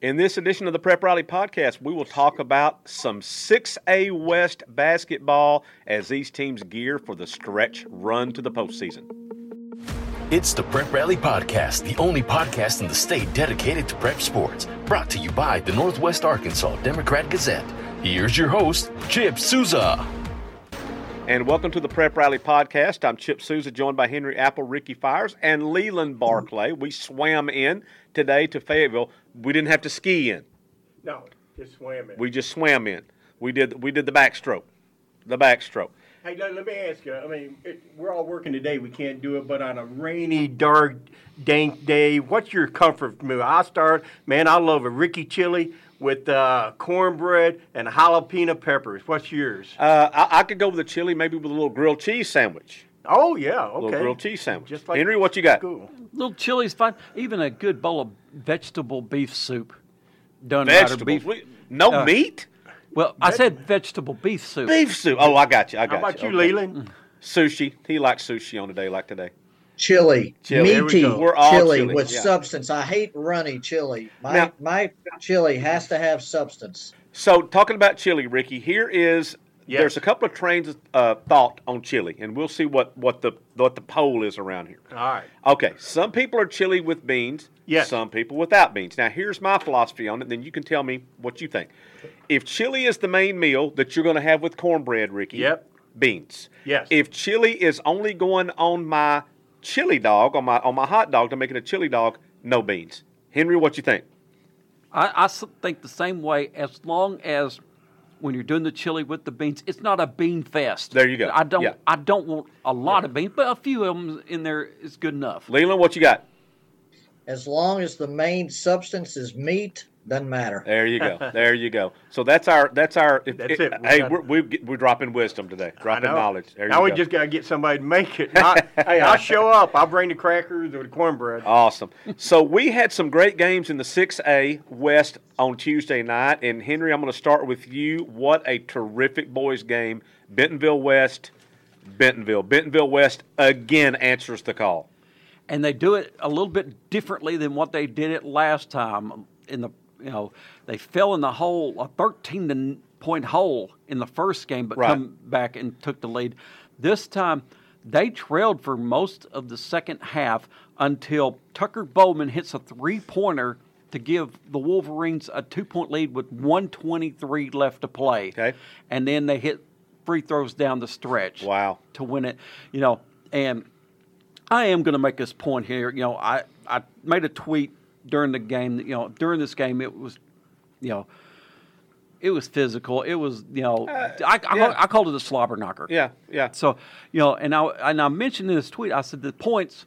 In this edition of the Prep Rally Podcast, we will talk about some 6A West basketball as these teams gear for the stretch run to the postseason. It's the Prep Rally Podcast, the only podcast in the state dedicated to prep sports. Brought to you by the Northwest Arkansas Democrat Gazette. Here's your host, Chip Souza. And welcome to the Prep Rally Podcast. I'm Chip Souza, joined by Henry Apple, Ricky Fires, and Leland Barclay. We swam in today to Fayetteville. We didn't have to ski in. No, just swam in. We just swam in. We did we did the backstroke. The backstroke. Hey, let, let me ask you. I mean, it, we're all working today. We can't do it, but on a rainy, dark, dank day, what's your comfort meal? I start, man. I love a Ricky chili with uh, cornbread and jalapeno peppers. What's yours? Uh, I, I could go with a chili, maybe with a little grilled cheese sandwich. Oh yeah, A little okay. grilled cheese sandwich. Just like Henry, what you got? School. little chili's fine. Even a good bowl of vegetable beef soup done right or beef. We- no uh, meat. Well, I said vegetable beef soup. Beef soup. Oh, I got you. I got How about you, Okay. Leland? Sushi. He likes sushi on a day like today. chili, Chili. There we meaty go. We're all chili, chili, with yeah. substance. I hate runny chili. My Now- my chili has to have substance. So, talking about chili, Ricky, here is Yes. there's a couple of trains of uh, thought on chili, and we'll see what, what the what the poll is around here. All right. Okay, some people are chili with beans. Yes. Some people without beans. Now, here's my philosophy on it. Then you can tell me what you think. If chili is the main meal that you're going to have with cornbread, Ricky. Yep. Beans. Yes. If chili is only going on my chili dog on my on my hot dog to make it a chili dog, no beans. Henry, what you think? I think the same way as long as when you're doing the chili with the beans, it's not a bean fest. There you go. I don't. Yeah. I don't want a lot of beans, but a few of them in there is good enough. Leland, what you got? As long as the main substance is meat, doesn't matter. There you go. There you go. So that's our that's our. If, That's it. We Hey, got- we're, we're, we're dropping wisdom today. Dropping knowledge. There now you we go. just gotta get somebody to make it. I, hey, I'll show up. I'll bring the crackers or the cornbread. Awesome. So we had some great games in the 6A West on Tuesday night. And Henry, I'm going to start with you. What a terrific boys game. Bentonville West, Bentonville. Bentonville West again answers the call. and they do it a little bit differently than what they did it last time. In the you know they fell in the hole a 13 to point hole in the first game, but Right. come back and took the lead. This time they trailed for most of the second half until Tucker Bowman hits a three pointer to give the Wolverines a two point lead with 123 left to play. Okay. and then they hit free throws down the stretch Wow. to win it. You know, and I am going to make this point here. You know, I, I made a tweet during the game. You know, during this game, it was, you know, it was physical. It was, you know, I, I, Uh, yeah. I called it a slobber knocker. Yeah, yeah. So, you know, and I and I mentioned in this tweet, I said the points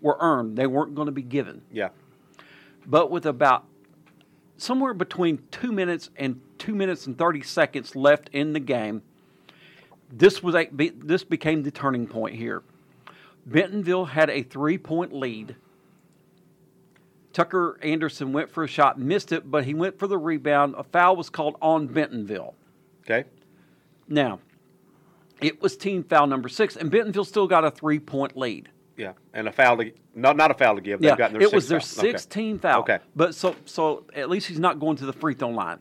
were earned; they weren't going to be given. Yeah. But with about somewhere between two minutes and two minutes and thirty seconds left in the game, this was a this became the turning point here. Bentonville had a three point lead. Tucker Anderson went for a shot, missed it, but he went for the rebound. A foul was called on Bentonville. Okay. Now, it was team foul number six, and Bentonville still got a three point lead. Yeah. And a foul to not not a foul to give. They've Yeah, gotten their it was their foul. Okay. 16 foul. Okay. But so so at least he's not going to the free throw line.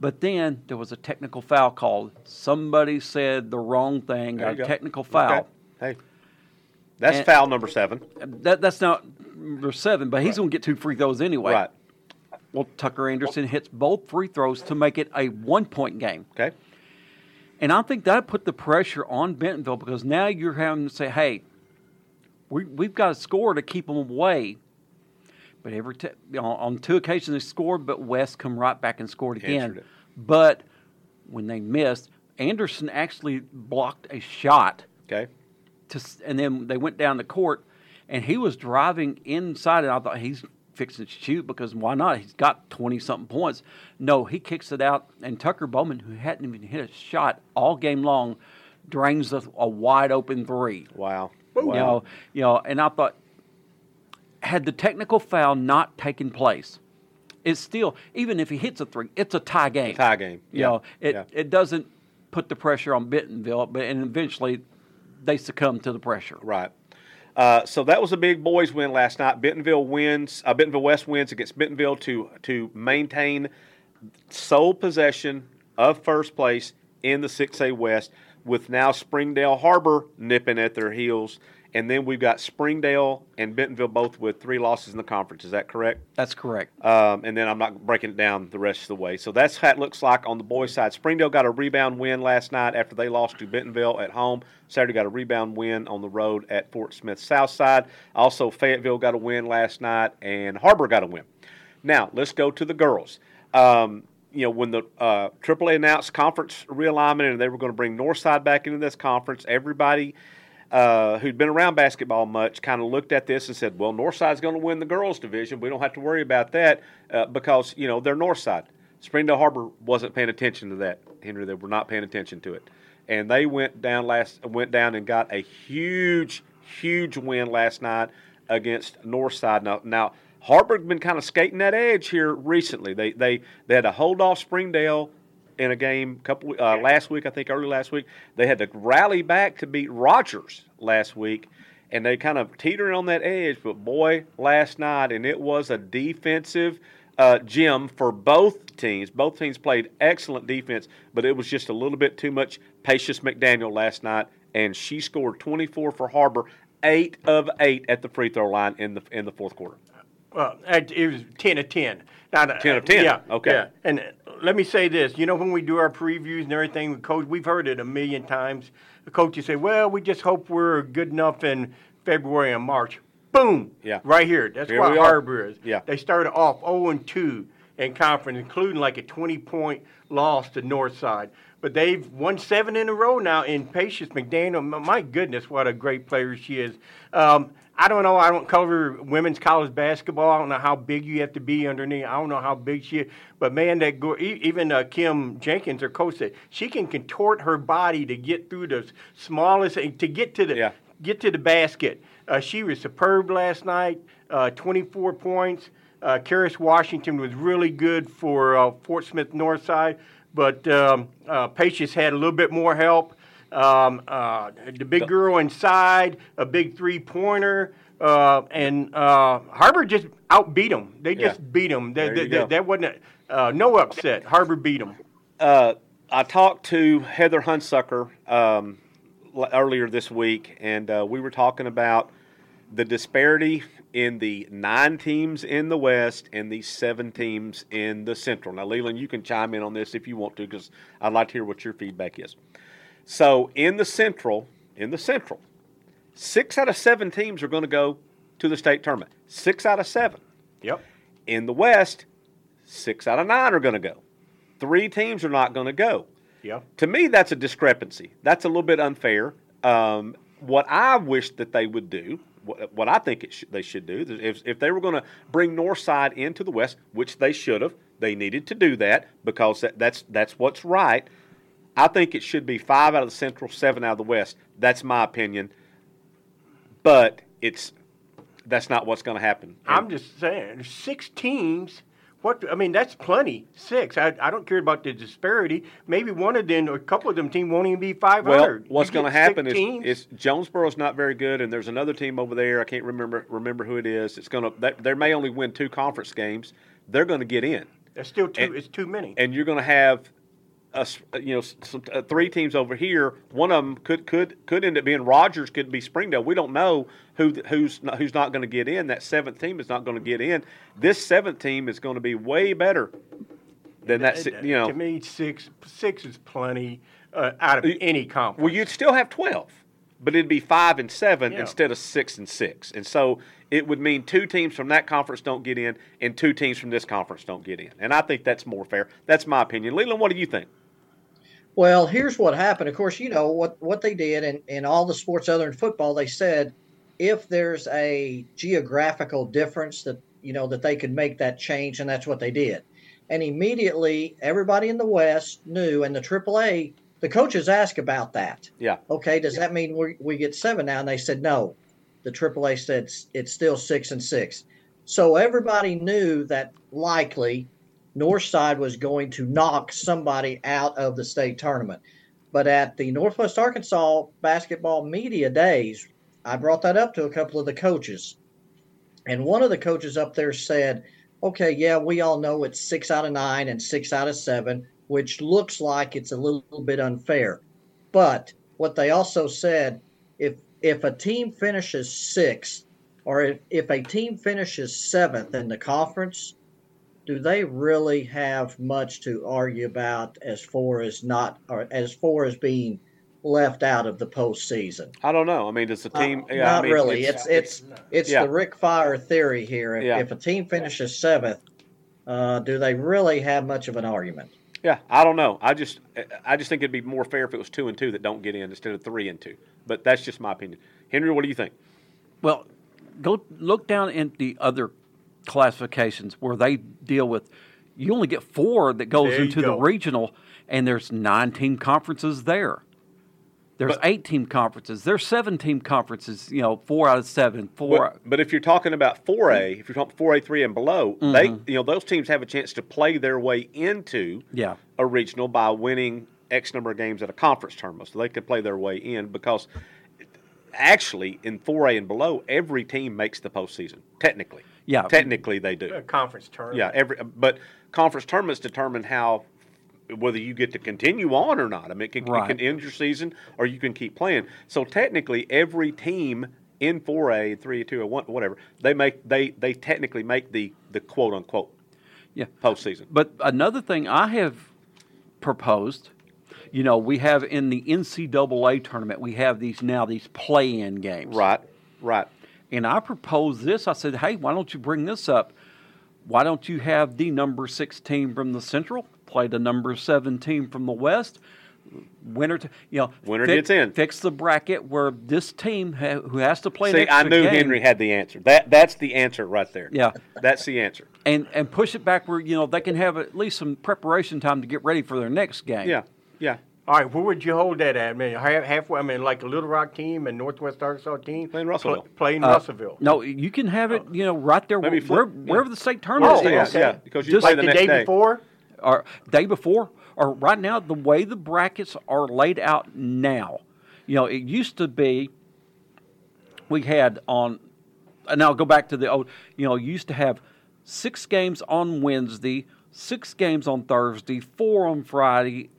But then there was a technical foul called. Somebody said the wrong thing, There a technical foul. Okay. Hey. That's And- foul number seven. That that's not number seven, but he's going to get two free throws anyway. Right. Well, Tucker Anderson hits both free throws to make it a one point game. Okay. And I think that put the pressure on Bentonville because now you're having to say, hey, we, we've got to score to keep them away. But every t- know, on two occasions they scored, but West come right back and scored again. But when they missed, Anderson actually blocked a shot, Okay. To, and then they went down the court, and he was driving inside, and I thought he's fixing to shoot because why not? He's got twenty something points. No, he kicks it out, and Tucker Bowman, who hadn't even hit a shot all game long, drains a, a wide open three. Wow. You Wow. know, you know, and I thought, had the technical foul not taken place, it's still even if he hits a three, it's a tie game. Tie game. You Yeah. know, it Yeah. it doesn't put the pressure on Bentonville, but and eventually they succumb to the pressure. Right. Uh, so that was a big boys win last night. Bentonville wins. Uh, Bentonville West wins against Bentonville to to maintain sole possession of first place in the 6A West, with now Springdale Har-Ber nipping at their heels. And then we've got Springdale and Bentonville both with three losses in the conference. Is that correct? That's correct. Um, and then I'm not breaking it down the rest of the way. So that's how it looks like on the boys' side. Springdale got a rebound win last night after they lost to Bentonville at home. Saturday got a rebound win on the road at Fort Smith Southside. Also, Fayetteville got a win last night, and Har-Ber got a win. Now let's go to the girls. Um, you know, when the uh, AAA announced conference realignment and they were going to bring Northside back into this conference, everybody uh, who'd been around basketball much kind of looked at this and said, "Well, Northside's going to win the girls' division. We don't have to worry about that uh, because you know they're Northside." Springdale Har-Ber wasn't paying attention to that, Henry. They were not paying attention to it, and they went down last went down and got a huge, huge win last night against Northside. Now, now Har-Ber's been kind of skating that edge here recently. They they they had to hold off Springdale in a game couple uh, last week, I think early last week. They had to rally back to beat Rogers last week, and they kind of teetering on that edge. But boy, last night, and it was a defensive uh, gym for both teams. Both teams played excellent defense, but it was just a little bit too much Patience McDaniel last night, and she scored 24 for Har-Ber, eight of eight at the free throw line in the in the fourth quarter. Well, it was ten of ten. Not, 10 of 10. Yeah. Okay. Yeah. And let me say this. You know, when we do our previews and everything with coach, we've heard it a million times. The coaches say, "Well, we just hope we're good enough in February and March." Boom. Yeah. Right here. That's Here are. Har-Ber is. Yeah. They started off 0 and 2 in conference, including like a 20 point loss to Northside. But they've won seven in a row now in Patience McDaniel. My goodness, what a great player she is. Um, I don't know. I don't cover women's college basketball. I don't know how big you have to be underneath. I don't know how big she is. But man, that go, even uh, Kim Jenkins, her coach, said she can contort her body to get through the smallest, to get to the Yeah. get to the basket. Uh, she was superb last night, uh, 24 points. Uh, Karis Washington was really good for uh, Fort Smith Northside, but um, uh, Patience had a little bit more help. Um, uh, the big girl inside, a big three pointer, uh, and uh, Har-Ber just outbeat them. They Yeah. just beat them. There That, you that, go. that wasn't uh, no upset. Har-Ber beat them. uh, I talked to Heather Hunsucker um, earlier this week, and uh, we were talking about the disparity in the nine teams in the West and the seven teams in the Central. Now, Leland, you can chime in on this if you want to, because I'd like to hear what your feedback is. So, in the Central, in the Central, six out of seven teams are going to go to the state tournament. Six out of seven. Yep. In the West, six out of nine are going to go. Three teams are not going to go. Yep. To me, that's a discrepancy. That's a little bit unfair. Um, what I wish that they would do, what, what I think it sh- they should do, if, if they were going to bring Northside into the West, which they should have, they needed to do that because that, that's that's what's right. I think it should be five out of the Central, seven out of the West. That's my opinion. But it's that's not what's going to happen. I'm just saying, six teams. What I mean, that's plenty. Six. I, I don't care about the disparity. Maybe one of them, or a couple of them team won't even be 500. Well, what's going to happen is, is Jonesboro's not very good, and there's another team over there. I can't remember remember who it is. It's going to they may only win two conference games. They're going to get in, There's still too. and- it's too many. and you're going to have us, you know, some, uh, three teams over here. One of them could could could end up being Rogers, could be Springdale. We don't know who who's not, who's not going to get in. That seventh team is not going to get in. This seventh team is going to be way better than that. You know, to me, six six is plenty uh, out of You- any conference. Well, you'd still have 12, but it'd be five and seven Yeah. instead of six and six. And so it would mean two teams from that conference don't get in and two teams from this conference don't get in. And I think that's more fair. That's my opinion. Leland, what do you think? Well, here's what happened. Of course, you know what what they did in, in all the sports other than football. They said if there's a geographical difference that you know that they could make that change, and that's what they did. And immediately, everybody in the West knew, and the AAA, the coaches asked about that. Yeah. Okay, does that mean we we get seven now? And they said no. The AAA said it's still six and six. So everybody knew that likely Northside was going to knock somebody out of the state tournament. But at the Northwest Arkansas basketball media days, I brought that up to a couple of the coaches, and one of the coaches up there said, "Okay, yeah, we all know it's six out of nine and six out of seven, which looks like it's a little bit unfair." But what they also said, if if a team finishes sixth, or if, if a team finishes seventh in the conference, do they really have much to argue about as far as not or as far as being left out of the postseason? I don't know. I mean, does the team? Uh, yeah, not I mean, really. It's it's it's Yeah. the Rick Fire theory here. If, Yeah. if a team finishes seventh, uh, do they really have much of an argument? Yeah, I don't know. I just I just think it'd be more fair if it was two and two that don't get in instead of three and two. But that's just my opinion. Henry, what do you think? Well, go look down in the other classifications where they deal with. You only get four that goes There into the regional, and there's nine team conferences there. There's But- eight team conferences. There's seven team conferences. You know, four out of seven. Four. But, but if you're talking about 4A, if you're talking 4A, 3 and below, they Mm-hmm. you know those teams have a chance to play their way into Yeah. a regional by winning X number of games at a conference tournament. So they can play their way in because actually in 4A and below, every team makes the postseason. Technically, Yeah. technically they do. A conference tournament. Yeah, every but conference tournaments determine how whether you get to continue on or not. I mean, it can, it can end your season or you can keep playing. So technically, every team in 4A, 3, 2, or 1, whatever, they make they they technically make the the quote unquote Yeah. postseason. But another thing I have proposed, you know, we have in the NCAA tournament, we have these now these play-in games. Right, right. And I proposed this. I said, hey, why don't you bring this up? Why don't you have the number 16 from the Central play the number 17 from the West? Winner, to, you know, Winner fi- gets in. Fix the bracket where this team ha- who has to play. See, I knew game, Henry had the answer. That that's the answer right there. Yeah. that's the answer. and and push it back where you know they can have at least some preparation time to get ready for their next game. Yeah, yeah. All right, where would you hold that at? I mean, half, halfway. I mean, like a Little Rock team and Northwest Arkansas team playing Russellville. Pl- play in Uh, Russellville. No, you can have it. You know, right there, Maybe where, flip, yeah. wherever the state tournament Oh, is, yeah, okay. yeah, because you Just play like the the, next day, day. before. or day before, or right now, the way the brackets are laid out now. You know, it used to be we had on, and I'll go back to the old. You know, used to have six games on Wednesday, six games on Thursday, four on Friday,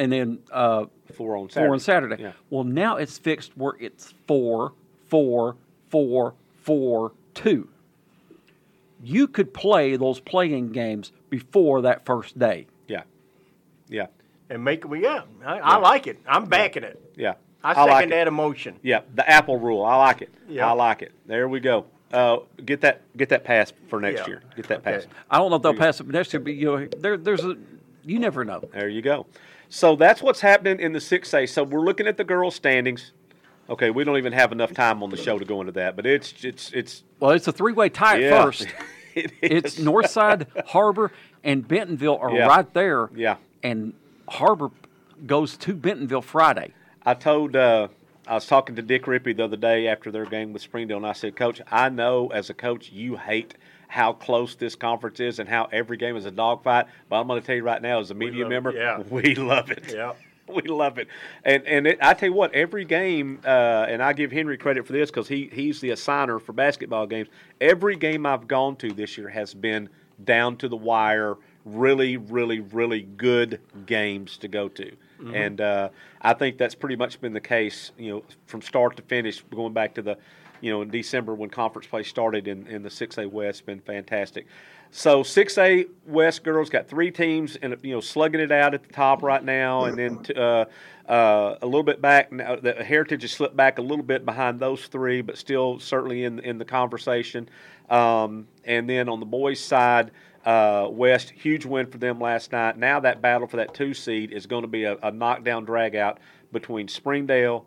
and then uh, Four on Saturday. four on Saturday. Yeah. Well, now it's fixed where it's four, four, four, four, two. You could play those playing games before that first day. Yeah, yeah, And make it, yeah, I, I like it. I'm backing it. yeah. I second like it. that emotion. Yeah, the Apple rule. I like it. Yeah. I like it. There we go. Uh, get that get that pass for next Yeah. year. Get that Okay. pass. I don't know if they'll pass it next year, but you know, there, there's a, you never know. There you go. So that's what's happening in the 6A. So we're looking at the girls' standings. Okay, we don't even have enough time on the show to go into that, but it's it's it's Well, it's a three-way tie at yeah. first. It It's. Northside, Har-Ber, and Bentonville are Yeah. right there. Yeah. And Har-Ber goes to Bentonville Friday. I told uh, I was talking to Dick Rippey the other day after their game with Springdale, and I said, Coach, I know as a coach you hate how close this conference is and how every game is a dogfight. But I'm going to tell you right now, as a media it, member, yeah. we love it. Yeah. We love it, and and it, I tell you what, every game, uh, and I give Henry credit for this because he he's the assigner for basketball games. Every game I've gone to this year has been down to the wire, really, really, really good games to go to, and uh, I think that's pretty much been the case, you know, from start to finish, going back to the, you know, in December when conference play started in, in the 6A West, been fantastic. So 6A West girls got three teams and you know slugging it out at the top right now, and then t- uh, uh, a little bit back. Now, the Heritage has slipped back a little bit behind those three, but still certainly in in the conversation. Um, and then on the boys' side, uh, West huge win for them last night. Now that battle for that two seed is going to be a, a knockdown drag out between Springdale,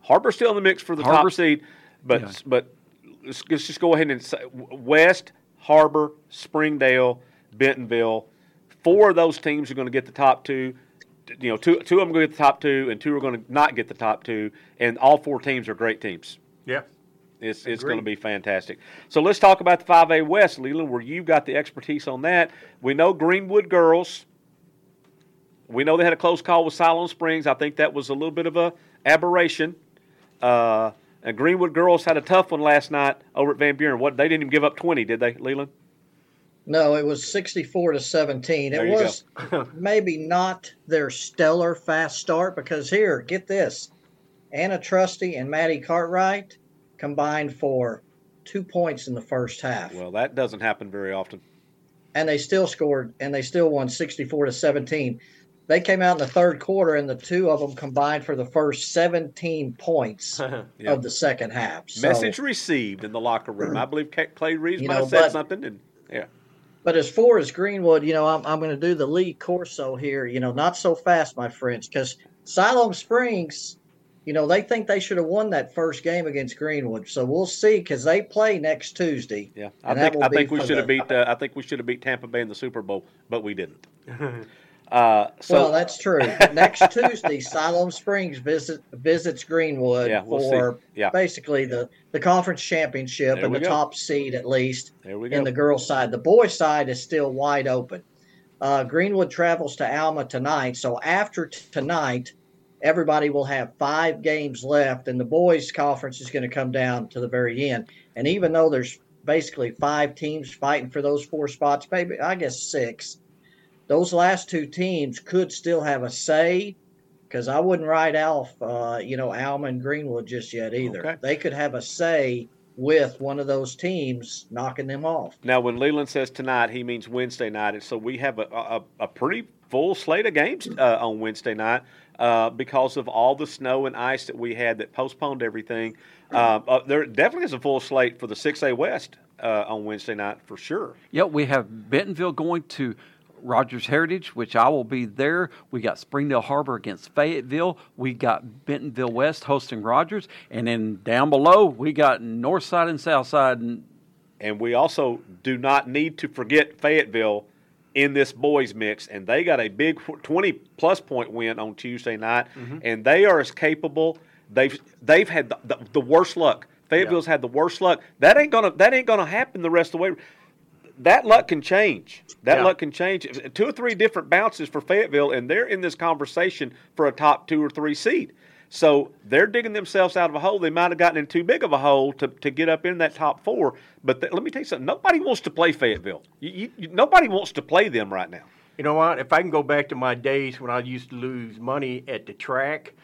Har-Ber still in the mix for the top seed, but Yeah. but let's, let's just go ahead and say West, Har-Ber, Springdale, Bentonville. Four of those teams are going to get the top two. You know, two two of them are going to get the top two, and two are going to not get the top two. And all four teams are great teams. Yeah. It's, it's going to be fantastic. So let's talk about the 5A West, Leland, where you've got the expertise on that. We know Greenwood girls. We know they had a close call with Siloam Springs. I think that was a little bit of a aberration. Uh, And Greenwood girls had a tough one last night over at Van Buren. What they didn't even give up twenty, did they, Leland? No, it was 64 to 17. There it was maybe not their stellar fast start because here, get this. Anna Trusty and Maddie Cartwright combined for two points in the first half. Well, that doesn't happen very often. And they still scored and they still won 64 to 17. They came out in the third quarter and the two of them combined for the first 17 points Yeah. of the second half. So, Message received in the locker room. I believe Clay Reeves You might know, have said but- something, and yeah, But as far as Greenwood, you know, I'm, I'm going to do the Lee Corso here. You know, not so fast, my friends, because Siloam Springs, you know, they think they should have won that first game against Greenwood. So we'll see because they play next Tuesday. yeah. I think I think we should have beat. Uh, I think we should have beat Tampa Bay in the Super Bowl, but we didn't. Uh, so well, that's true. next Tuesday, Siloam Springs visit, visits Greenwood Yeah, we'll for Yeah. basically the, the conference championship There and the go. top seed at least. there we go. in the girls' side. The boys' side is still wide open. Uh, Greenwood travels to Alma tonight, so after t- tonight, everybody will have five games left, and the boys' conference is going to come down to the very end. And even though there's basically five teams fighting for those four spots, maybe I guess six, those last two teams could still have a say. Because I wouldn't write off, uh, you know, Alma and Greenwood just yet either. Okay. They could have a say with one of those teams knocking them off. Now, when Leland says tonight, he means Wednesday night, and so we have a, a, a pretty full slate of games uh, on Wednesday night uh, because of all the snow and ice that we had that postponed everything. Uh, uh, there definitely is a full slate for the 6A West uh, on Wednesday night for sure. Yep, we have Bentonville going to Rogers Heritage, which I will be there. We got Springdale Har-Ber against Fayetteville. We got Bentonville West hosting Rogers, and then down below we got North Side and South Side. And And we also do not need to forget Fayetteville in this boys mix, and they got a big 20 plus point win on Tuesday night, mm-hmm. and they are as capable. They've they've had the, the, the worst luck. Fayetteville's had the worst luck. That ain't gonna that ain't gonna happen the rest of the way. That luck can change. That Yeah. luck can change. Two or three different bounces for Fayetteville, and they're in this conversation for a top two or three seed. So they're digging themselves out of a hole. They might have gotten in too big of a hole to, to get up in that top four. But th- let me tell you something. Nobody wants to play Fayetteville. You, you, nobody wants to play them right now. You know what? If I can go back to my days when I used to lose money at the track,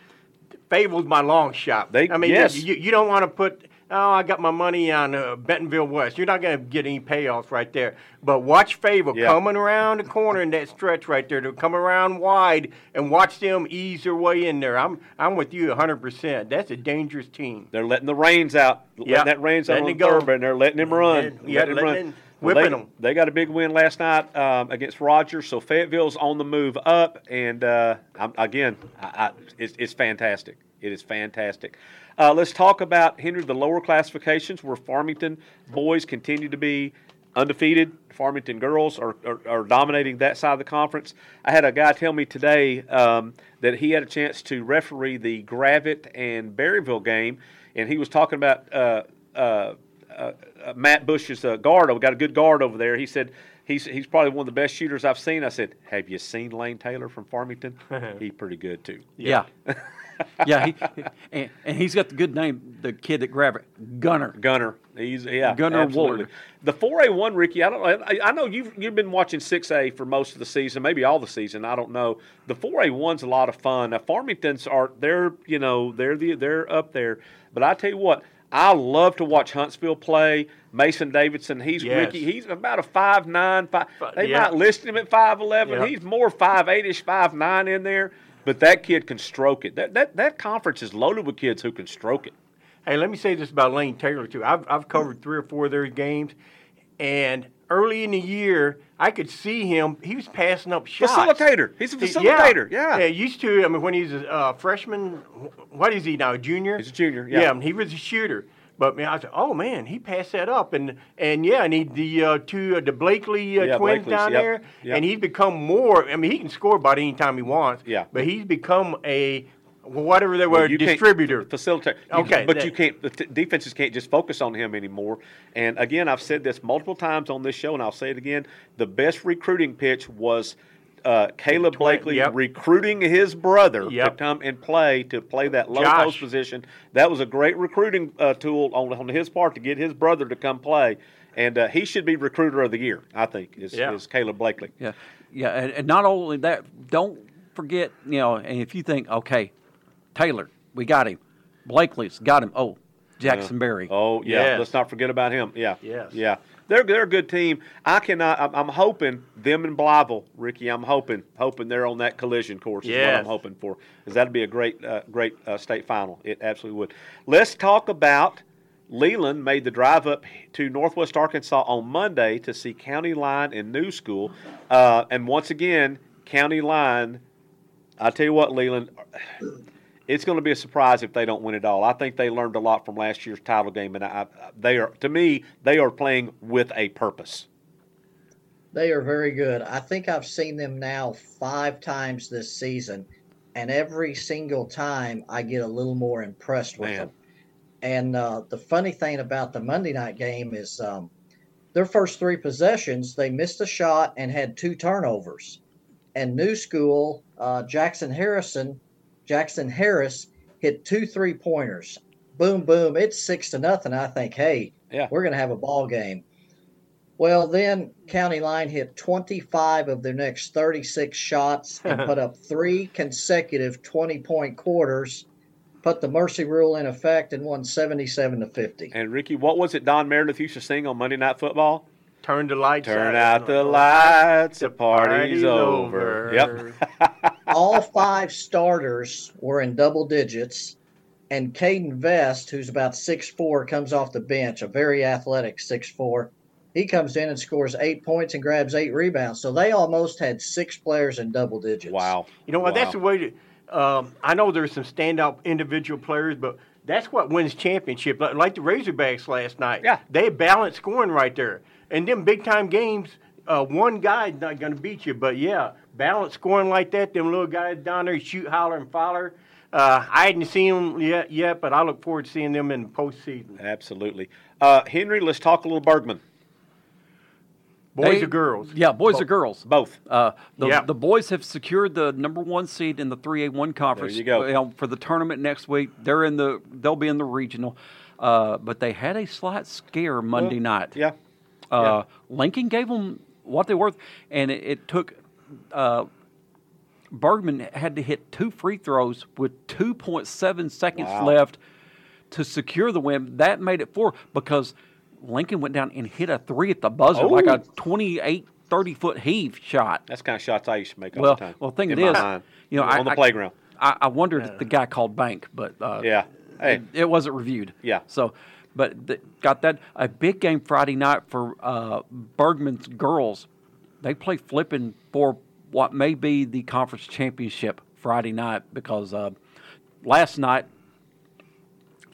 Fayetteville's my long shot. They- I mean, yes. you, you don't want to put, oh, I got my money on uh, Bentonville West. You're not going to get any payoffs right there. But watch Favor Yeah. coming around the corner in that stretch right there. They'll come around wide and watch them ease their way in there. I'm, I'm with you 100%. That's a dangerous team. They're letting the reins out, letting Yeah. that reins out Letting on it go. Thurber, and they're letting him run. Yeah, letting him letting run. Well, whipping they, 'em. They got a big win last night um, against Rogers, so Fayetteville's on the move up, and uh, I'm, again, I, I, it's, it's fantastic. It is fantastic. Uh, let's talk about Henry the lower classifications where Farmington boys continue to be undefeated. Farmington girls are, are, are dominating that side of the conference. I had a guy tell me today um, that he had a chance to referee the Gravette and Berryville game, and he was talking about uh, uh, uh, uh, Matt Bush's uh, guard. We got a good guard over there. He said he's he's probably one of the best shooters I've seen. I said, Have you seen Lane Taylor from Farmington? he's pretty good too. yeah, yeah, he, and, and he's got the good name, the kid that grabbed it, Gunner. Gunner. He's yeah. Gunner absolutely. Woolard. The four A one, Ricky. I don't. I, I know you've you've been watching six A for most of the season, maybe all the season. I don't know. The four A one's a lot of fun. Now Farmington's are they're you know they're the they're up there. But I tell you what, I love to watch Huntsville play. Mason Davidson, he's Yes. Ricky. He's about a five nine. Five, they yeah. might list him at five eleven. Yeah. He's more five eight ish, five nine in there. But that kid can stroke it. That that that conference is loaded with kids who can stroke it. Hey, let me say this about Lane Taylor too. I've I've covered three or four of their games, and early in the year, I could see him. He was passing up shots. Facilitator. He's a facilitator. Yeah. Yeah, used to. I mean, when he was a uh, freshman, what is he now? A junior. He's a junior, yeah. and he was a shooter. But man, I said, oh man, he passed that up, and and yeah, and he the uh, two uh, the Blakely uh, Yeah, twins Blakely's, down yep, there, yep. and he's become more. I mean, he can score about any time he wants. Yeah. but he's become a whatever they were can't- distributor. facilitator. Okay, but that- you can't. The t- defenses can't just focus on him anymore. And again, I've said this multiple times on this show, and I'll say it again: the best recruiting pitch was uh, Caleb Twen- Blakely yep. recruiting his brother to come and play to play that low Josh. post position. That was a great recruiting uh, tool on, on his part to get his brother to come play, and uh, he should be recruiter of the year. I think is, Yeah. is Caleb Blakely. Yeah, yeah, and, and not only that, don't forget, you know, and if you think, okay, Taylor, we got him, Blakely's got him. Oh, Jackson Berry. Oh yeah, Yes. let's not forget about him. Yeah, Yes. yeah. They're they're a good team. I cannot. I'm, I'm hoping them and Blytheville, Ricky. I'm hoping hoping they're on that collision course. Is what I'm hoping for. Because that'd be a great uh, great uh, state final. It absolutely would. Let's talk about. Leland made the drive up to Northwest Arkansas on Monday to see County Line and New School, uh, and once again, County Line. I tell you what, Leland, it's going to be a surprise if they don't win it all. I think they learned a lot from last year's title game, and I, they are to me they are playing with a purpose. They are very good. I think I've seen them now five times this season, and every single time I get a little more impressed with Man. them. And uh, the funny thing about the Monday night game is um, their first three possessions, they missed a shot and had two turnovers. And New School, uh, Jackson Harrison, Jackson Harris hit two three pointers. Boom, boom. It's six to nothing. I think, hey, Yeah. we're going to have a ball game. Well, then County Line hit 25 of their next 36 shots and put up three consecutive 20 point quarters, put the mercy rule in effect, and won 77 to 50. And Ricky, what was it Don Meredith used to sing on Monday Night Football? Turn the lights Turn out the lights, the party's Party's over. over. Yep. All five starters were in double digits, and Caden Vest, who's about 6'4, comes off the bench, a very athletic 6'4. He comes in and scores eight points and grabs eight rebounds. So they almost had six players in double digits. wow. You know what? That's the way to. Um, I know there's some standout individual players, but that's what wins championship. Like, like the Razorbacks last night. Yeah. They balanced scoring right there. And them big time games, uh, one guy's not going to beat you. But yeah, balance scoring like that, them little guys down there shoot, holler, and foller. Uh, I hadn't seen them yet, yet, but I look forward to seeing them in the postseason. Absolutely. Uh, Henry, let's talk a little Bergman. Boys They- or girls? Yeah, boys Bo- or girls. Both. Uh, the, Yeah. the boys have secured the number one seed in the 3A1 conference. you go. know, for the tournament next week. They're in the they'll be in the regional, uh, but they had a slight scare Monday night. Yeah. Uh, Lincoln gave them what they were, and it, it took. Uh, Bergman had to hit two free throws with 2.7 seconds Wow. left to secure the win. That made it four because Lincoln went down and hit a three at the buzzer, like a Oh. 28, 30 foot heave shot. That's the kind of shots I used to make all Well, the time. well, thing in it my is, mind. you know, on I- the I- playground. I, I wondered if the guy called bank, but uh, Yeah. Hey. it, it wasn't reviewed. Yeah. So, but th- got that a big game Friday night for uh, Bergman's girls. They play Flippin for what may be the conference championship Friday night because uh, last night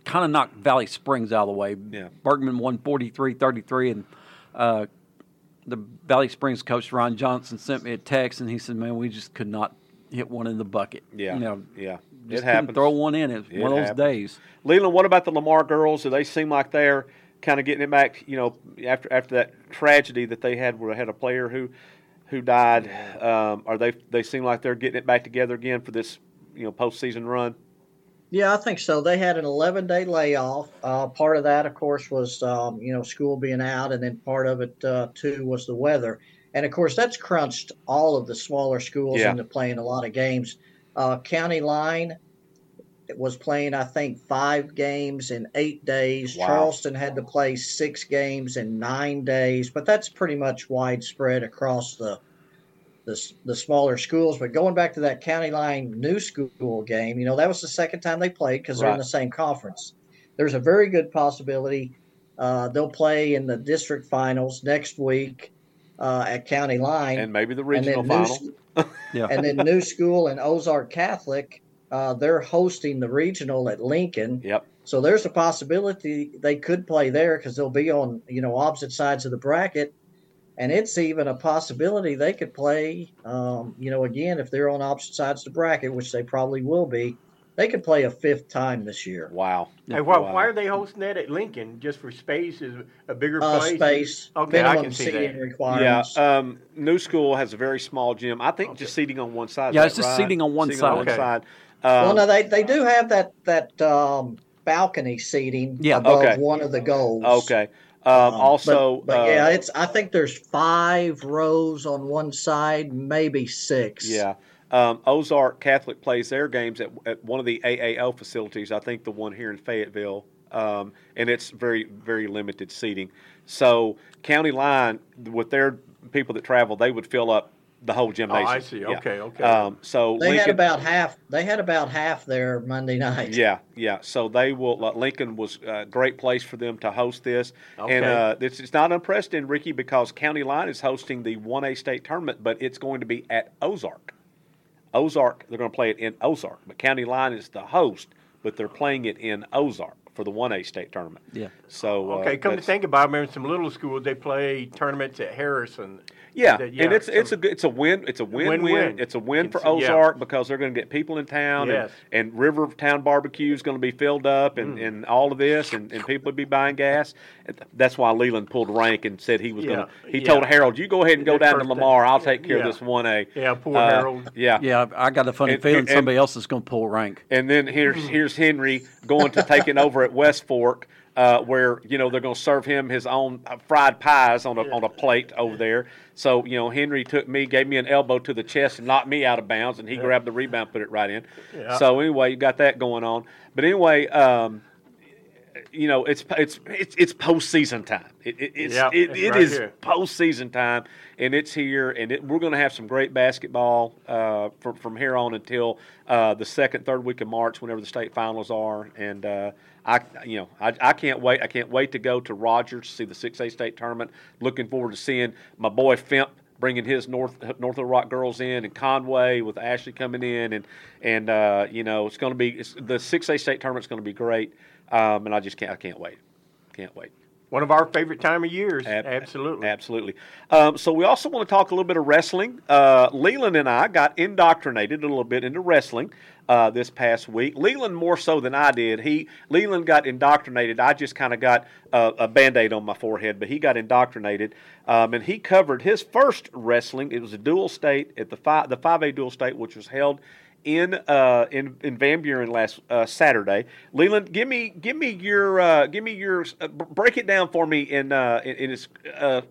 kind of knocked Valley Springs out of the way. Yeah. Bergman won 43-33 and uh, the Valley Springs coach Ron Johnson sent me a text and he said, "Man, we just could not hit one in the bucket. Yeah. you know, yeah. Just it couldn't happens. throw one in. It was It one of those happens. days. Leland, what about the Lamar girls? Do they seem like they're kind of getting it back? You know, after after that tragedy that they had, where they had a player who who died. Um, are they they seem like they're getting it back together again for this you know postseason run? Yeah, I think so. They had an 11 day layoff. Uh, part of that, of course, was um, you know school being out, and then part of it uh, too was the weather. And of course, that's crunched all of the smaller schools Yeah. into playing a lot of games. Uh, County Line was playing, I think, five games in eight days. Wow. Charleston had to play six games in nine days, but that's pretty much widespread across the the, the smaller schools. But going back to that county line new school game, you know, that was the second time they played because they're in the same conference. There's a very good possibility uh, they'll play in the district finals next week uh, at county line. And maybe the regional final. New, Yeah. and then New School and Ozark Catholic, uh, they're hosting the regional at Lincoln. Yep. So there's a possibility they could play there because they'll be on you know opposite sides of the bracket, and it's even a possibility they could play. Um, you know, again if they're on opposite sides of the bracket, which they probably will be, they could play a fifth time this year. Wow. Hey, why, Wow. why are they hosting that at Lincoln? Just for space is a bigger Uh, place. space, Okay, I can see seating that. Yeah, requirements. um, New School has a very small gym. I think just seating on one side. Yeah, it's just right? seating on one Seating on one side. side. well, Um, no, they they do have that that um, balcony seating Yeah. above Okay. one of the goals. okay. Um, Um, also, but, but uh, yeah, it's I think there's five rows on one side, maybe six. Yeah. Um, Ozark Catholic plays their games at, at one of the AAO facilities. I think the one here in Fayetteville, um, and it's very very limited seating. So County Line with their people that travel, they would fill up the whole gymnasium. Oh, I see. Yeah. Okay, okay. Um, so They had about half. They had about half there Monday night. yeah, yeah. So they will. Uh, Lincoln was a great place for them to host this, and uh, it's, it's not unprecedented, Ricky, because County Line is hosting the one A state tournament, but it's going to be at Ozark. Ozark, they're going to play it in Ozark, but County Line is the host, but they're playing it in Ozark for the one A state tournament. Yeah. So uh, okay, come to think about it, I remember some little schools, they play tournaments at Harrison. Yeah, That- and it's it's a good- it's a win it's a win win. Win-win. It's a win for It's- yeah. Ozark because they're going to get people in town Yes. and, and Rivertown Barbecue is going to be filled up and, Mm. and all of this and, and people would be buying gas. That's why Leland pulled rank and said he was going to. He yeah. told Harold, "You go ahead and go down to Lamar. thing. I'll take care Yeah. of this one A." Yeah, poor Uh, Harold. Yeah, Yeah, I got a funny And- feeling and- somebody else is going to pull rank. and then here's here's Henry going to taking over at West Fork, uh, where you know they're going to serve him his own uh, fried pies on a on a plate over there. So you know Henry took me, gave me an elbow to the chest, and knocked me out of bounds, and he grabbed the rebound, put it right in. Yeah. So anyway, you got that going on. But anyway. Um, you know, it's it's it's it's postseason time. It, it, it's Yeah, it, it right is postseason time, and it's here, and it, we're going to have some great basketball uh, from from here on until uh, the second, third week of March, whenever the state finals are. And uh, I, you know, I, I can't wait. I can't wait to go to Rogers to see the six A state tournament. Looking forward to seeing my boy Fimp bringing his North North Little Rock girls in, and Conway with Ashley coming in, and and uh, you know it's going to be it's, the six A state tournament's going to be great, um, and I just can't I can't wait, can't wait. One of our favorite time of years. Ab- Absolutely. Absolutely. Um, so we also want to talk a little bit of wrestling. Uh, Leland and I got indoctrinated a little bit into wrestling uh, this past week. Leland more so than I did. He Leland got indoctrinated. I just kind of got a band-aid on my forehead, but he got indoctrinated, um, and he covered his first wrestling. It was a dual state at the five the five A dual state, which was held in uh, in in Van Buren last uh, Saturday. Leland, give me give me your uh, give me your uh, break it down for me in uh, in, in its uh,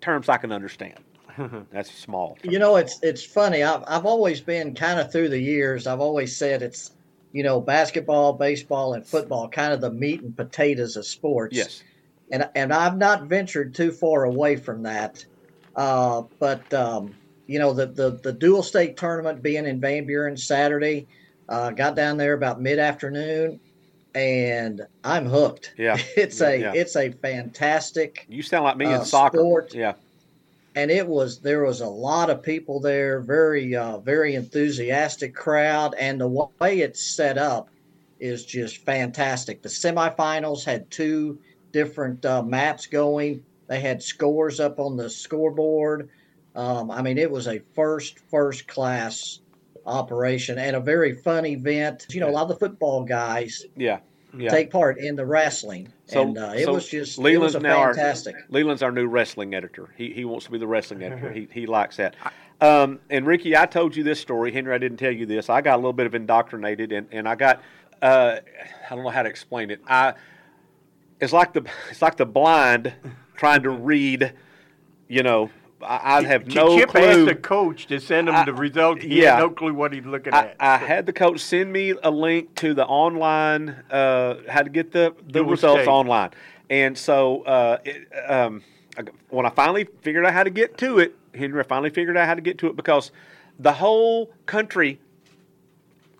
terms I can understand. That's small. You know, it's it's funny. I've I've always been kind of through the years. I've always said it's, you know, basketball, baseball, and football, kind of the meat and potatoes of sports. Yes. and and I've not ventured too far away from that. Uh, but um, you know, the, the the dual state tournament being in Van Buren Saturday, uh, got down there about mid afternoon, and I'm hooked. Yeah. it's a Yeah. it's a fantastic, You sound like me Uh, in soccer. sport. Yeah. And it was there was a lot of people there, very uh, very enthusiastic crowd, and the way it's set up is just fantastic. The semifinals had two different uh, maps going. They had scores up on the scoreboard. Um, I mean, it was a first first class operation and a very fun event. You know, a lot of the football guys Yeah. Yeah. take part in the wrestling, So- and uh, it so was just it was a now our- fantastic. Leland's our new wrestling editor. He, he wants to be the wrestling editor. He, he likes that. Um, and Ricky, I told you this story. Henry, I didn't tell you this. I got a little bit of indoctrinated, and, and I got uh, I don't know how to explain it. I it's like the it's like the blind trying to read. You know, I, I have no Chip clue. asked the coach to send him I- the result. He yeah. had no clue what he's looking I, at. I had the coach send me a link to the online uh, how to get the, the Dual results state. online, and so uh, it, um, when I finally figured out how to get to it, Henry, I finally figured out how to get to it because the whole country,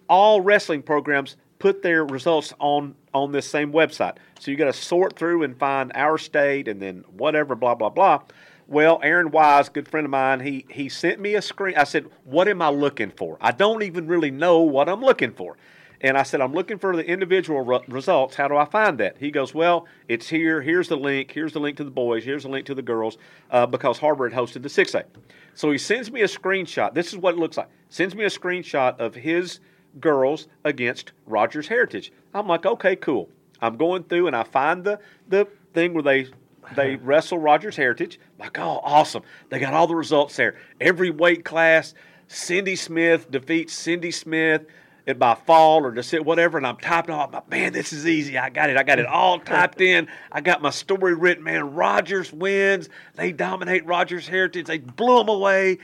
all wrestling programs put their results on on this same website. So you got to sort through and find our state and then whatever, blah blah blah. Well, Aaron Wise, good friend of mine, he he sent me a screen. I said, "What am I looking for? I don't even really know what I'm looking for." And I said, "I'm looking for the individual re- results. How do I find that?" He goes, "Well, it's here. Here's the link. Here's the link to the boys. Here's the link to the girls, uh, because Har-Ber had hosted the 6A." So he sends me a screenshot. This is what it looks like. Sends me a screenshot of his girls against Rogers Heritage. I'm like, okay, cool. I'm going through and I find the the thing where they they wrestle Rogers Heritage. Like, oh, awesome! They got all the results there. Every weight class. Cindy Smith defeats Cindy Smith it by fall or just whatever, and I'm typing off. Like, man, this is easy. I got it. I got it all typed in. I got my story written. Man, Rogers wins. They dominate Rogers Heritage. They blew them away.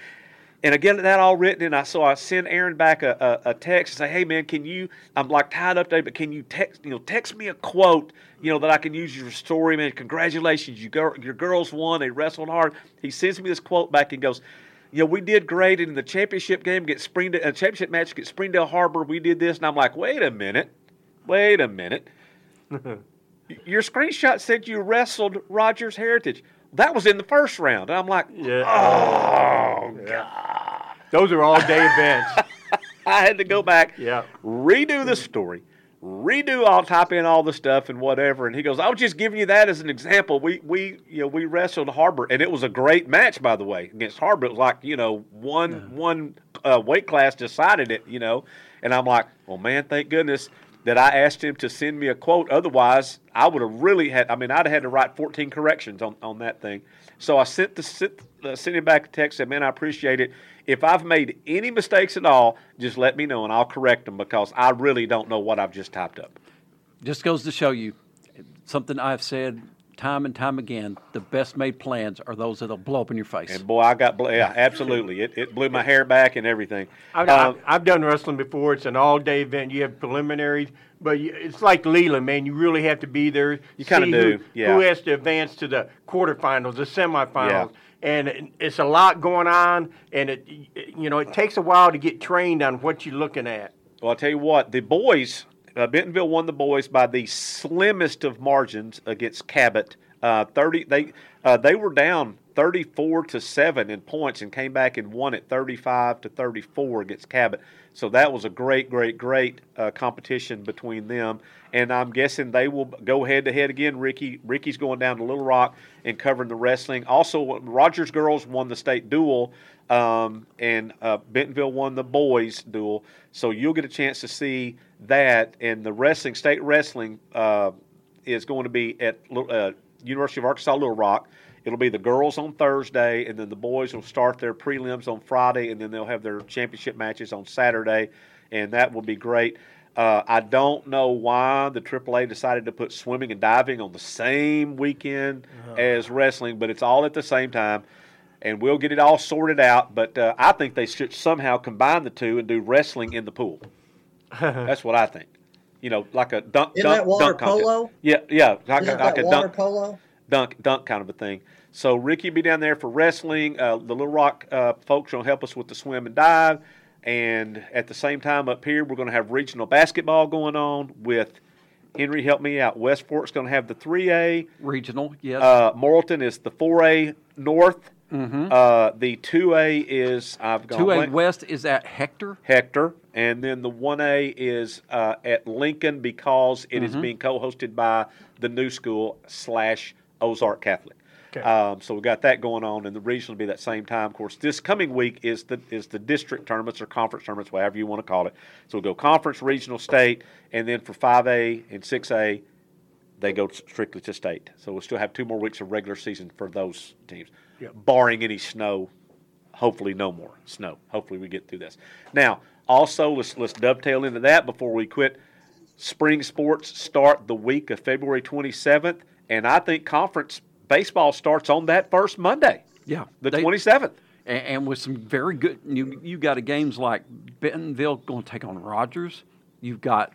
And again, that all written, and I so I send Aaron back a, a, a, text and say, "Hey man, can you? I'm like tied up today, but can you text you know text me a quote you know that I can use your story, man? Congratulations, you girl, your girls won. They wrestled hard." He sends me this quote back and goes, "You know, we did great in the championship game get Springdale, uh, championship match against Springdale Har-Ber. We did this." And I'm like, "Wait a minute, wait a minute." your screenshot said you wrestled Rogers Heritage. That was in the first round. And I'm like, yeah. oh, yeah. God. Those are all day events. I had to go back, yeah. redo the story, redo all type in all the stuff and whatever. And he goes, I was just giving you that as an example. We we you know we wrestled Har-Ber, and it was a great match by the way against Har-Ber. It was like you know one yeah. one uh, weight class decided it, you know. And I'm like, well, man, thank goodness that I asked him to send me a quote. Otherwise, I would have really had. I mean, I'd have had to write 14 corrections on, on that thing. So I sent the sent, uh, sent him back a text. Said, "Man, I appreciate it. If I've made any mistakes at all, just let me know and I'll correct them because I really don't know what I've just typed up." Just goes to show you something I've said time and time again, the best made plans are those that'll blow up in your face. And boy, I got bl- yeah, absolutely. It, it blew my hair back and everything. I've, um, I've done wrestling before. It's an all day event. You have preliminaries, but you, it's like Leland, man. You really have to be there. You kind of do. Who, yeah. Who has to advance to the quarterfinals, the semifinals. Yeah. And it's a lot going on, and it, you know, it takes a while to get trained on what you're looking at. Well, I'll tell you what, the boys, uh, Bentonville won the boys by the slimmest of margins against Cabot uh, Thirty they uh, they were down 34 to seven in points and came back and won at 35 to 34 against Cabot. So that was a great, great, great uh, competition between them. And I'm guessing they will go head to head again. Ricky Ricky's going down to Little Rock and covering the wrestling. Also, Rogers girls won the state duel, um, and uh, Bentonville won the boys duel. So you'll get a chance to see that. And the wrestling, state wrestling, uh, is going to be at uh, University of Arkansas Little Rock. It'll be the girls on Thursday, and then the boys will start their prelims on Friday, and then they'll have their championship matches on Saturday, and that will be great. Uh, I don't know why the AAA decided to put swimming and diving on the same weekend uh-huh. as wrestling, but it's all at the same time, and we'll get it all sorted out. But uh, I think they should somehow combine the two and do wrestling in the pool. That's what I think you know, like a dunk. Isn't dunk, that water dunk polo? Yeah, yeah, like, Isn't a, like that a water dunk polo? Dunk dunk kind of a thing. So Ricky will be down there for wrestling. Uh, the Little Rock uh, folks will help us with the swim and dive, and at the same time up here we're going to have regional basketball going on with. Henry, help me out. West Fork's going to have the 3A. Regional, yes. Uh, Morrilton is the 4A North. Mm-hmm. Uh, the 2A is I've gone 2A blank. West is at Hector. Hector, and then the 1A is uh, at Lincoln because it Mm-hmm. is being co-hosted by the new school slash Ozark Catholic. Okay. Um, so we got that going on, and the regional will be that same time. Of course, this coming week is the is the district tournaments or conference tournaments, whatever you want to call it. So we'll go conference, regional, state, and then for 5A and 6A, they go strictly to state. So we'll still have two more weeks of regular season for those teams, Yep. barring any snow. Hopefully, no more snow. Hopefully, we get through this. Now, also, let's let's dovetail into that before we quit. Spring sports start the week of February 27th, and I think conference baseball starts on that first Monday, Yeah. the 27th. and, and with some very good you you got a games like Bentonville going to take on Rogers. You've got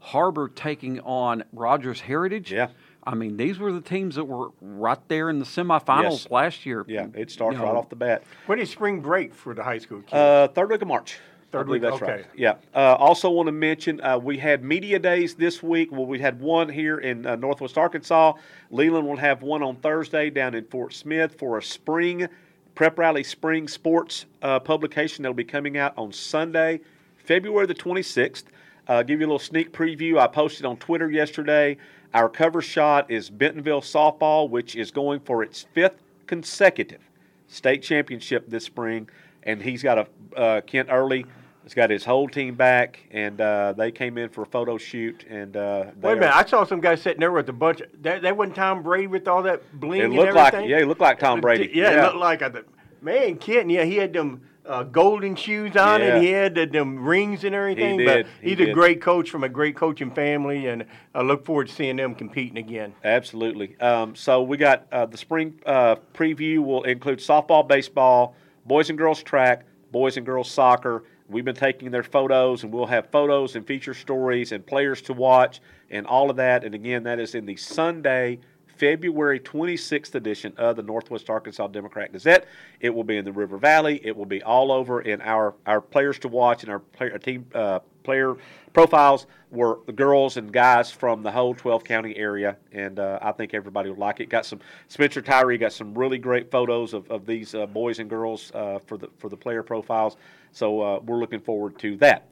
Har-Ber taking on Rogers Heritage. Yeah. I mean, these were the teams that were right there in the semifinals Yes. last year. Yeah, it starts You know, right off the bat. When is spring break for the high school kids? Uh, third week of March. I Third believe week, that's okay. right. Yeah. Uh, also, want to mention uh, we had media days this week. Well, we had one here in uh, Northwest Arkansas. Leland will have one on Thursday down in Fort Smith for a spring prep rally spring sports uh, publication that'll be coming out on Sunday, February the 26th. Uh, give you a little sneak preview. I posted on Twitter yesterday. Our cover shot is Bentonville softball, which is going for its fifth consecutive state championship this spring, and he's got a uh, Kent Early He's got his whole team back, and uh, they came in for a photo shoot. And uh, Wait a minute, I saw some guy sitting there with a bunch. Of, that that wasn't Tom Brady with all that bling It and looked like yeah, he looked like Tom Brady. Yeah, it looked like a man. Kitten, yeah, he had them uh, golden shoes on, Yeah. and he had the, them rings and everything. He did, But he he's did. a great coach from a great coaching family, and I look forward to seeing them competing again. Absolutely. Um, so we got uh, the spring uh, preview will include softball, baseball, boys and girls track, boys and girls soccer. We've been taking their photos, and we'll have photos and feature stories and players to watch and all of that. And again, that is in the Sunday, February 26th edition of the Northwest Arkansas Democrat Gazette. It will be in the River Valley. It will be all over in our, our players to watch and our, player, our team uh, player profiles were the girls and guys from the whole 12 county area, and uh, I think everybody will like it. Got some Spencer Tyree got some really great photos of, of these uh, boys and girls uh, for the for the player profiles, so uh, we're looking forward to that.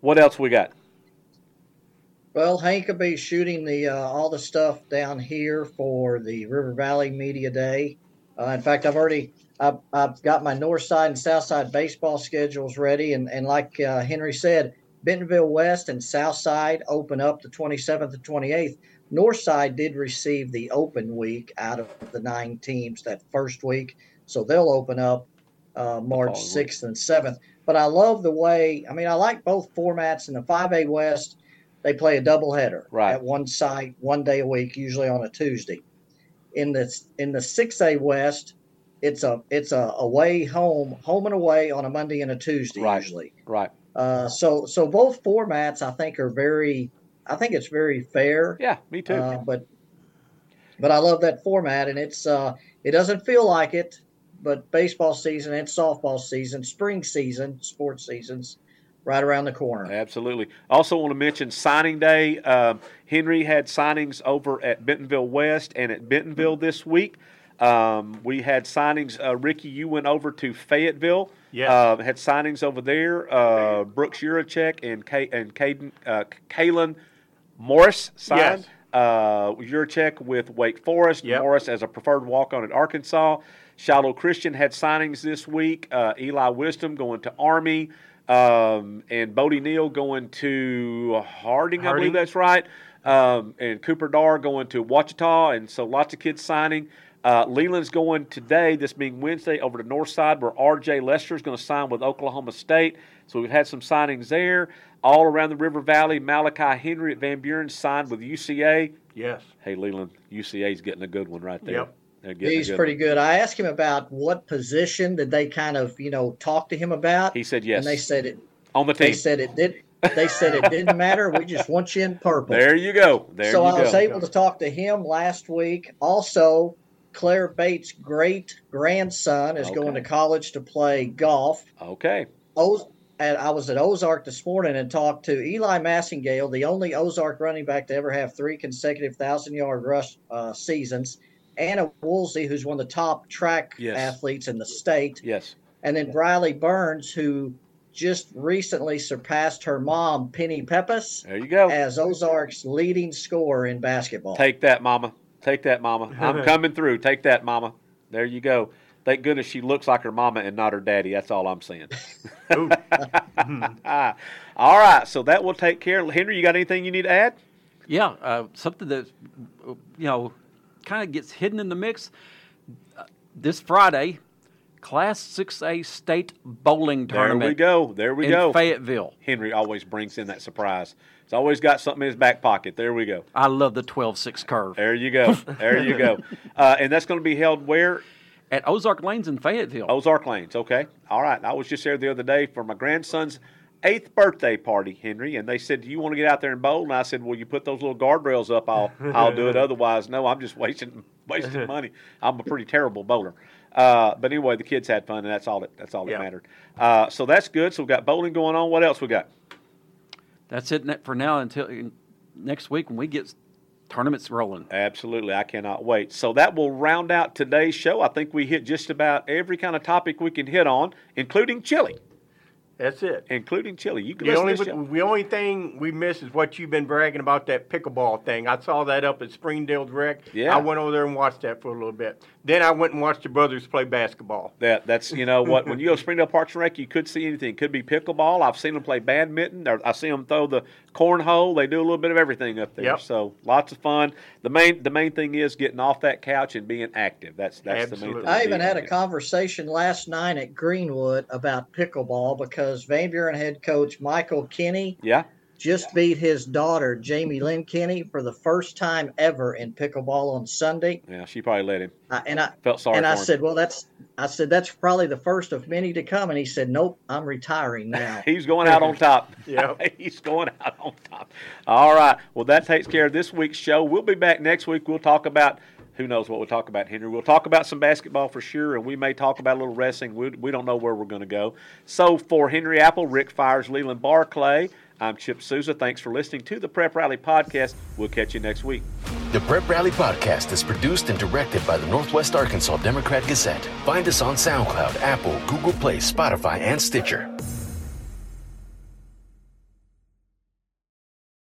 What else we got? Well, Hank will be shooting the uh, all the stuff down here for the River Valley Media Day. Uh, in fact, I've already I've, I've got my north side and south side baseball schedules ready, and and like uh, Henry said, Bentonville West and South Side open up the 27th and 28th. North side did receive the open week out of the nine teams that first week, so they'll open up uh, March 6th and 7th. But I love the way. I mean, I like both formats in the 5A West they play a doubleheader Right. at one site one day a week, usually on a Tuesday. In the in the six A West, it's a it's a away home home and away on a Monday and a Tuesday Right. usually. Right. Uh, so so both formats I think are very I think it's very fair. Yeah, me too. Uh, but but I love that format, and it's uh, it doesn't feel like it, but baseball season and softball season, spring season, sports seasons, right around the corner. Absolutely. Also, want to mention signing day. Um, Henry had signings over at Bentonville West and at Bentonville this week. Um, we had signings. Uh, Ricky, you went over to Fayetteville. Yes. Uh, had signings over there. Uh, Brooks Yurachek and Kay, and Caden, uh, Kalen Morris signed. Yes. Uh, Yurachek with Wake Forest. Yep. Morris as a preferred walk on at Arkansas. Shiloh Christian had signings this week. Uh, Eli Wisdom going to Army. Um, and Bodie Neal going to Harding, I believe that's right. Um, and Cooper Dar going to Wichita. And so lots of kids signing. Uh, Leland's going today, this being Wednesday, over to Northside, where R.J. Lester is going to sign with Oklahoma State. So we've had some signings there. All around the River Valley, Malachi Henry at Van Buren signed with UCA. Yes. Hey, Leland, UCA's getting a good one right there. Yep. He's good pretty one. good. I asked him about what position did they kind of, you know, talk to him about. He said yes. And they said it. on the team. They said it did. They said it didn't matter. We just want you in purple. There you go. There so you I was able to talk to him last week. Also, Claire Bates' great grandson is going to college to play golf. Okay. Oz- and I was at Ozark this morning and talked to Eli Massingale, the only Ozark running back to ever have three consecutive thousand yard rush uh, seasons. Anna Woolsey, who's one of the top track Yes. athletes in the state, Yes. and then Briley Burns, who just recently surpassed her mom, Penny Peppas, There you go. as Ozark's leading scorer in basketball. Take that, Mama. Take that, Mama. I'm coming through. Take that, Mama. There you go. Thank goodness she looks like her mama and not her daddy. That's all I'm saying. All right. So that will take care. Henry, you got anything you need to add? Yeah, uh, something that you know kind of gets hidden in the mix. Uh, this Friday, Class 6A state bowling tournament. There we go. There we in go. Fayetteville. Henry always brings in that surprise. He's always got something in his back pocket. There we go. I love the 12-6 curve There you go. There you go. Uh, and that's going to be held where? at Ozark Lanes in Fayetteville. Ozark Lanes. Okay. All right. I was just there the other day for my grandson's eighth birthday party, Henry, and they said, "Do you want to get out there and bowl?" And I said, "Well, you put those little guardrails up, I'll I'll do it. Otherwise, no, I'm just wasting wasting money. I'm a pretty terrible bowler." Uh, but anyway, the kids had fun, and that's all that that's all that Yeah. mattered. Uh, so that's good. So we got bowling going on. What else we got? That's it for now until next week when we get tournaments rolling. Absolutely, I cannot wait. So that will round out today's show. I think we hit just about every kind of topic we can hit on, including chili. That's it. including chili. You can The only, to the only thing we miss is what you've been bragging about that pickleball thing. I saw that up at Springdale's Rec. Yeah. I went over there and watched that for a little bit. Then I went and watched the brothers play basketball. That that's you know what when you go to Springdale Parks and Rec, you could see anything. Could be pickleball. I've seen them play badminton. Or I see them throw the cornhole. They do a little bit of everything up there. Yep. So lots of fun. The main the main thing is getting off that couch and being active. That's that's the main Absolutely. thing. I even Being had a conversation last night at Greenwood about pickleball because Van Buren head coach Michael Kinney Yeah. just beat his daughter Jamie Lynn Kinney for the first time ever in pickleball on Sunday. Yeah. She probably let him. I, and I Felt sorry and for I him. said, well, that's I said that's probably the first of many to come. And he said, nope, I'm retiring now. He's going out on top. Yeah. He's going out on top. All right. Well, that takes care of this week's show. We'll be back next week. We'll talk about who knows what we'll talk about, Henry. We'll talk about some basketball for sure, and we may talk about a little wrestling. We, we don't know where we're going to go. So for Henry Apple, Rick Fires, Leland Barclay, I'm Chip Souza. Thanks for listening to the Prep Rally Podcast. We'll catch you next week. The Prep Rally Podcast is produced and directed by the Northwest Arkansas Democrat Gazette. Find us on SoundCloud, Apple, Google Play, Spotify, and Stitcher.